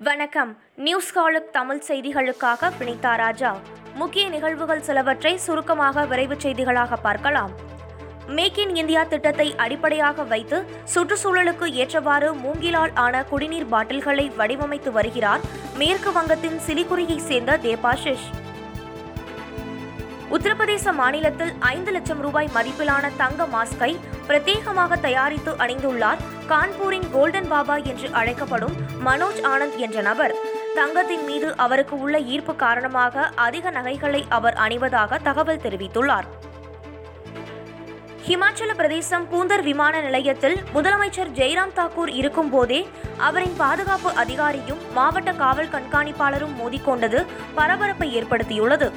வணக்கம். நியூஸ் காலுக் தமிழ் செய்திகளுக்காக வினிதா ராஜா. முக்கிய நிகழ்வுகள் சிலவற்றை சுருக்கமாக விரைவுச் செய்திகளாக பார்க்கலாம். மேக் இன் இந்தியா திட்டத்தை அடிப்படையாக வைத்து சுற்றுச்சூழலுக்கு ஏற்றவாறு மூங்கிலால் ஆன குடிநீர் பாட்டில்களை வடிவமைத்து வருகிறார் மேற்கு வங்கத்தின் சிலிகுரியைச் சேர்ந்த தேபாஷிஷ் உத்தரப்பிரதேச மாநிலத்தில் ஐந்து லட்சம் ரூபாய் மதிப்பிலான தங்க மாஸ்கை பிரத்யேகமாக தயாரித்து அணிந்துள்ளார் கான்பூரின் கோல்டன் பாபா என்று அழைக்கப்படும் மனோஜ் ஆனந்த் என்ற நபர். தங்கத்தின் மீது அவருக்கு உள்ள ஈர்ப்பு காரணமாக அதிக நகைகளை அவர் அணிவதாக தகவல் தெரிவித்துள்ளார். ஹிமாச்சல பிரதேசம் பூந்தர் விமான நிலையத்தில் முதலமைச்சர் ஜெய்ராம் தாக்கூர் இருக்கும் போதே அவரின் பாதுகாப்பு அதிகாரியும் மாவட்ட காவல் கண்காணிப்பாளரும் மோதிக்கொண்டது பரபரப்பை ஏற்படுத்தியுள்ளது.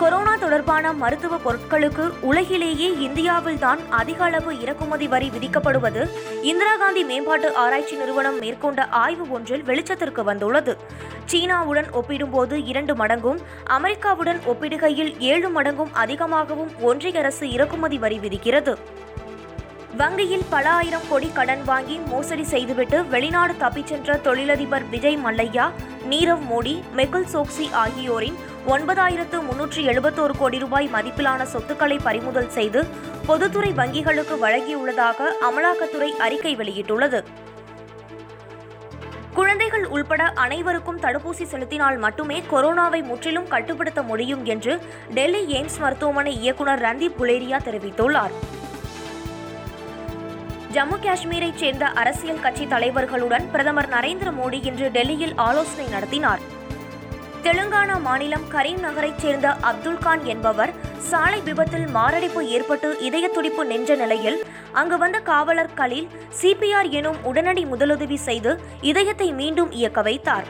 கொரோனா தொடர்பான மருத்துவ பொருட்களுக்கு உலகிலேயே இந்தியாவில்தான் அதிக அளவு இறக்குமதி வரி விதிக்கப்படுவது இந்திரா காந்தி மேம்பாட்டு ஆராய்ச்சி நிறுவனம் மேற்கொண்ட ஆய்வு ஒன்றில் வெளிச்சத்திற்கு வந்துள்ளது. சீனாவுடன் ஒப்பிடும்போது இரண்டு மடங்கும் அமெரிக்காவுடன் ஒப்பிடுகையில் ஏழு மடங்கும் அதிகமாகவும் ஒன்றிய அரசு இறக்குமதி வரி விதிக்கிறது. வங்கியில் பல ஆயிரம் கோடி கடன் வாங்கி மோசடி செய்துவிட்டு வெளிநாடு தப்பிச் சென்ற தொழிலதிபர் விஜய் மல்லையா நீரவ் மோடி மெகுல் சோக்சி ஆகியோரின் ஒன்பதாயிரத்து முன்னூற்றி எழுபத்தோரு கோடி ரூபாய் மதிப்பிலான சொத்துக்களை பறிமுதல் செய்து பொதுத்துறை வங்கிகளுக்கு வழங்கியுள்ளதாக அமலாக்கத்துறை அறிக்கை வெளியிட்டுள்ளது. குழந்தைகள் உள்பட அனைவருக்கும் தடுப்பூசி செலுத்தினால் மட்டுமே கொரோனாவை முற்றிலும் கட்டுப்படுத்த முடியும் என்று டெல்லி எய்ம்ஸ் மருத்துவமனை இயக்குநர் ரந்தீப் புலேரியா தெரிவித்துள்ளார். ஜம்மு காஷ்மீரைச் சேர்ந்த அரசியல் கட்சி தலைவர்களுடன் பிரதமர் நரேந்திர மோடி இன்று டெல்லியில் ஆலோசனை நடத்தினார். தெலுங்கானா மாநிலம் கரீம் நகரைச் சேர்ந்த அப்துல்கான் என்பவர் சாலை விபத்தில் மாரடைப்பு ஏற்பட்டு இதய துடிப்பு நின்ற நிலையில் அங்கு வந்த காவலர் கலீல் சிபிஆர் எனும் உடனடி முதலுதவி செய்து இதயத்தை மீண்டும் இயக்க வைத்தார்.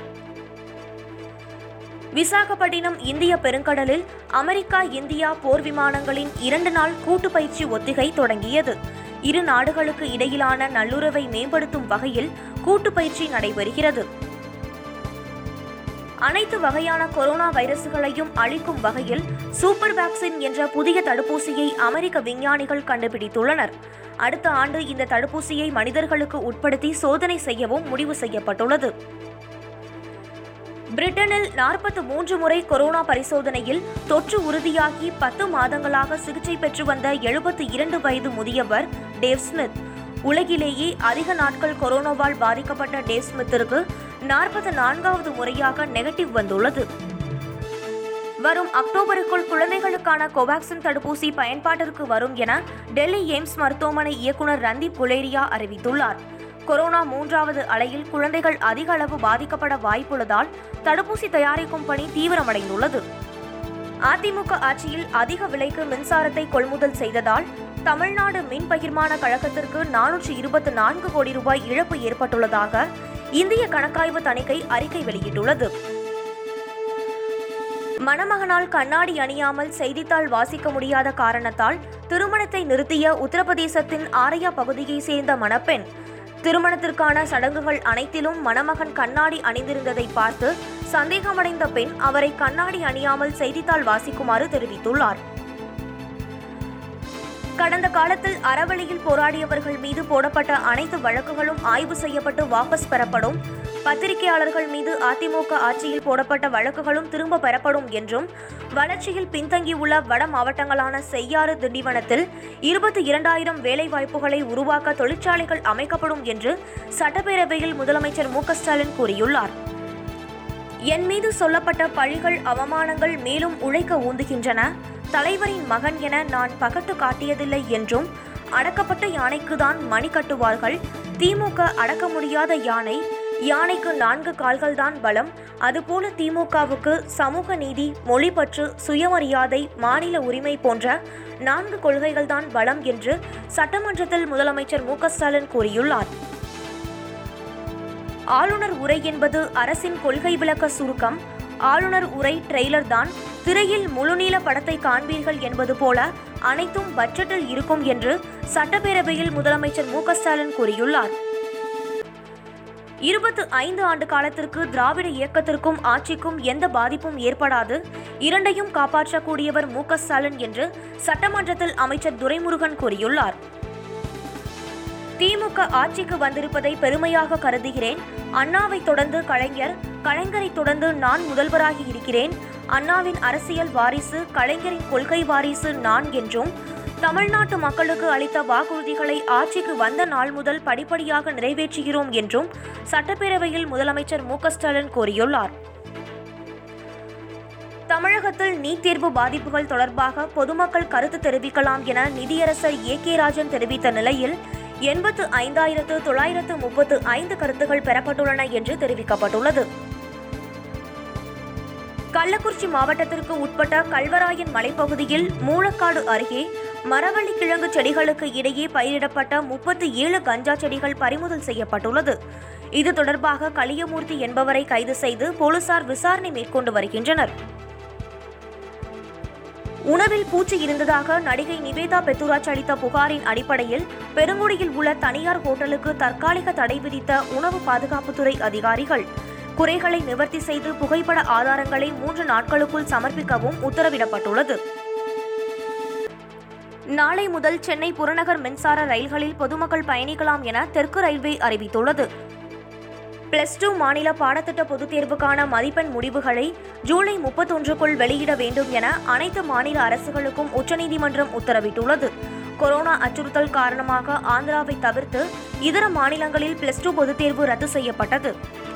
விசாகப்பட்டினம் இந்திய பெருங்கடலில் அமெரிக்கா இந்தியா போர் விமானங்களின் இரண்டு நாள் கூட்டு பயிற்சி ஒத்திகை தொடங்கியது. இரு நாடுகளுக்கு இடையிலான நல்லுறவை மேம்படுத்தும் வகையில் கூட்டு பயிற்சி நடைபெறுகிறது. அனைத்து வகையான கொரோனா வைரஸ்களையும் அழிக்கும் வகையில் சூப்பர் வேக்சின் என்ற புதிய தடுப்பூசியை அமெரிக்க விஞ்ஞானிகள் கண்டுபிடித்துள்ளனர். அடுத்த ஆண்டு இந்த தடுப்பூசியை மனிதர்களுக்கு உட்படுத்தி சோதனை செய்யவும் முடிவு செய்யப்பட்டுள்ளது. பிரிட்டனில் நாற்பத்து மூன்று முறை கொரோனா பரிசோதனையில் தொற்று உறுதியாகி பத்து மாதங்களாக சிகிச்சை பெற்று வந்த எழுபத்தி இரண்டு வயது முதியவர் டேவ் ஸ்மித். உலகிலேயே அதிக நாட்கள் கொரோனாவால் பாதிக்கப்பட்ட டேஸ்மித்திற்கு நாற்பது நாற்பத்தி நான்காவது முறையாக நெகட்டிவ் வந்துள்ளது. வரும் அக்டோபருக்குள் குழந்தைகளுக்கான கோவாக்சின் தடுப்பூசி பயன்பாட்டிற்கு வரும் என டெல்லி எய்ம்ஸ் மருத்துவமனை இயக்குநர் ரந்தீப் குலேரியா அறிவித்துள்ளார். கொரோனா மூன்றாவது அலையில் குழந்தைகள் அதிக அளவு பாதிக்கப்பட வாய்ப்புள்ளதால் தடுப்பூசி தயாரிக்கும் பணி தீவிரமடைந்துள்ளது. அதிமுக ஆட்சியில் அதிக விலைக்கு மின்சாரத்தை கொள்முதல் செய்ததால் தமிழ்நாடு மின் பகிர்மான கழகத்திற்கு நானூற்றி இருபத்தி நான்கு கோடி ரூபாய் இழப்பு ஏற்பட்டுள்ளதாக இந்திய கணக்காய்வு தணிக்கை அறிக்கை வெளியிட்டுள்ளது. மணமகனால் கண்ணாடி அணியாமல் செய்தித்தாள் வாசிக்க முடியாத காரணத்தால் திருமணத்தை நிறுத்திய உத்தரப்பிரதேசத்தின் ஆரையா பகுதியைச் சேர்ந்த மணப்பெண். திருமணத்திற்கான சடங்குகள் அனைத்திலும் மணமகன் கண்ணாடி அணிந்திருந்ததை பார்த்து சந்தேகமடைந்த பெண் அவரை கண்ணாடி அணியாமல் செய்தித்தாள் வாசிக்குமாறு தெரிவித்துள்ளார். கடந்த காலத்தில் அறவழியில் போராடியவர்கள் மீது போடப்பட்ட அனைத்து வழக்குகளும் ஆய்வு செய்யப்பட்டு வாபஸ் பெறப்படும். பத்திரிகையாளர்கள் மீது அதிமுக ஆட்சியில் போடப்பட்ட வழக்குகளும் திரும்ப பெறப்படும் என்றும் வளர்ச்சியில் பின்தங்கியுள்ள வட மாவட்டங்களான செய்யாறு திண்டிவனத்தில் இருபத்தி இரண்டாயிரம் வேலைவாய்ப்புகளை உருவாக்க தொழிற்சாலைகள் அமைக்கப்படும் என்று சட்டப்பேரவையில் முதலமைச்சர் மு ஸ்டாலின் கூறியுள்ளார். என் மீது சொல்லப்பட்ட பழிகள் அவமானங்கள் மேலும் உழைக்க ஊந்துகின்றன. தலைவரின் மகன் என நான் பகட்டு காட்டியதில்லை என்றும் அடக்கப்பட்ட யானைக்குதான் மணி கட்டுவார்கள்? திமுக அடக்க முடியாத யானை யானைக்கு நான்கு கால்கள்தான் பலம். அதுபோல திமுகவுக்கு சமூக நீதி மொழிப்பற்று சுயமரியாதை மாநில உரிமை போன்ற நான்கு கொள்கைகள்தான் பலம் என்று சட்டமன்றத்தில் முதலமைச்சர் மு ஸ்டாலின் கூறியுள்ளார். ஆளுநர் உரை என்பது அரசின் கொள்கை விளக்க சுருக்கம். ஆளுநர் உரை ட்ரெய்லர் தான் திரையில் முழுநீள படத்தை காண்பீர்கள் என்பது போல அனைத்தும் பட்ஜெட்டில் இருக்கும் என்று சட்டப்பேரவையில் முதலமைச்சர் மு ஸ்டாலின் கூறியுள்ளார். இருபத்து ஐந்து ஆண்டு காலத்திற்கு திராவிட இயக்கத்திற்கும் ஆட்சிக்கும் எந்த பாதிப்பும் ஏற்படாது. இரண்டையும் காப்பாற்றக்கூடியவர் மு ஸ்டாலின் என்று சட்டமன்றத்தில் அமைச்சர் துரைமுருகன் கூறியுள்ளார். திமுக ஆட்சிக்கு வந்திருப்பதை பெருமையாக கருதுகிறேன். அண்ணாவை தொடர்ந்து கலைஞர் கலைஞரை தொடர்ந்து நான் முதல்வராகி இருக்கிறேன். அண்ணாவின் அரசியல் வாரிசு கலைஞரின் கொள்கை வாரிசு நான் என்றும் தமிழ்நாட்டு மக்களுக்கு அளித்த வாக்குறுதிகளை ஆட்சிக்கு வந்த நாள் முதல் படிப்படியாக நிறைவேற்றுகிறோம் என்றும் சட்டப்பேரவையில் முதலமைச்சர் மு ஸ்டாலின் கூறியுள்ளார். தமிழகத்தில் நீட் தேர்வு பாதிப்புகள் தொடர்பாக பொதுமக்கள் கருத்து தெரிவிக்கலாம் என நிதியரசர் ஏ கே ராஜன் தெரிவித்த நிலையில் எண்பத்து ஐந்தாயிரத்து தொள்ளாயிரத்து முப்பத்து ஐந்து கருத்துகள் பெறப்பட்டுள்ளன என்று தெரிவிக்கப்பட்டுள்ளது. கள்ளக்குறிச்சி மாவட்டத்திற்கு உட்பட்ட கல்வராயன் மலைப்பகுதியில் மூலக்காடு அருகே மரவள்ளி கிழங்கு செடிகளுக்கு இடையே பயிரிடப்பட்ட முப்பத்தி ஏழு கஞ்சா செடிகள் பறிமுதல் செய்யப்பட்டுள்ளது. இது தொடர்பாக களியமூர்த்தி என்பவரை கைது செய்து போலீசார் விசாரணை மேற்கொண்டு வருகின்றனர். உணவில் பூச்சி இருந்ததாக நடிகை நிவேதா பெத்துராஜ் அளித்த புகாரின் அடிப்படையில் பெருங்குடியில் உள்ள தனியார் ஹோட்டலுக்கு தற்காலிக தடை விதித்த உணவு பாதுகாப்புத்துறை அதிகாரிகள் குறைகளை நிவர்த்தி செய்து புகைப்பட ஆதாரங்களை மூன்று நாட்களுக்குள் சமர்ப்பிக்கவும் உத்தரவிடப்பட்டுள்ளது. நாளை முதல் சென்னை புறநகர் மின்சார ரயில்களில் பொதுமக்கள் பயணிக்கலாம் என தெற்கு ரயில்வே அறிவித்துள்ளது. பிளஸ் டூ மாநில பாடத்திட்ட பொதுத் தேர்வுக்கான மதிப்பெண் முடிவுகளை ஜூலை முப்பத்தொன்றுக்குள் வெளியிட வேண்டும் என அனைத்து மாநில அரசுகளுக்கும் உச்சநீதிமன்றம் உத்தரவிட்டுள்ளது. கொரோனா அச்சுறுத்தல் காரணமாக ஆந்திராவை தவிர்த்து இதர மாநிலங்களில் பிளஸ் டூ பொதுத் தேர்வு ரத்து செய்யப்பட்டது.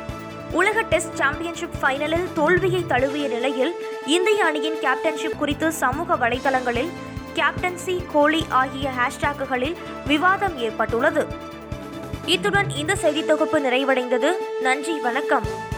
உலக டெஸ்ட் சாம்பியன்ஷிப் ஃபைனலில் தோல்வியை தழுவிய நிலையில் இந்திய அணியின் கேப்டன்ஷிப் குறித்து சமூக வலைதளங்களில் கேப்டன்சி கோலி ஆகிய ஹேஷ்டேக்குகளில் விவாதம் ஏற்பட்டுள்ளது. இத்துடன் இந்த செய்தி தொகுப்பு நிறைவடைந்தது. நன்றி வணக்கம்.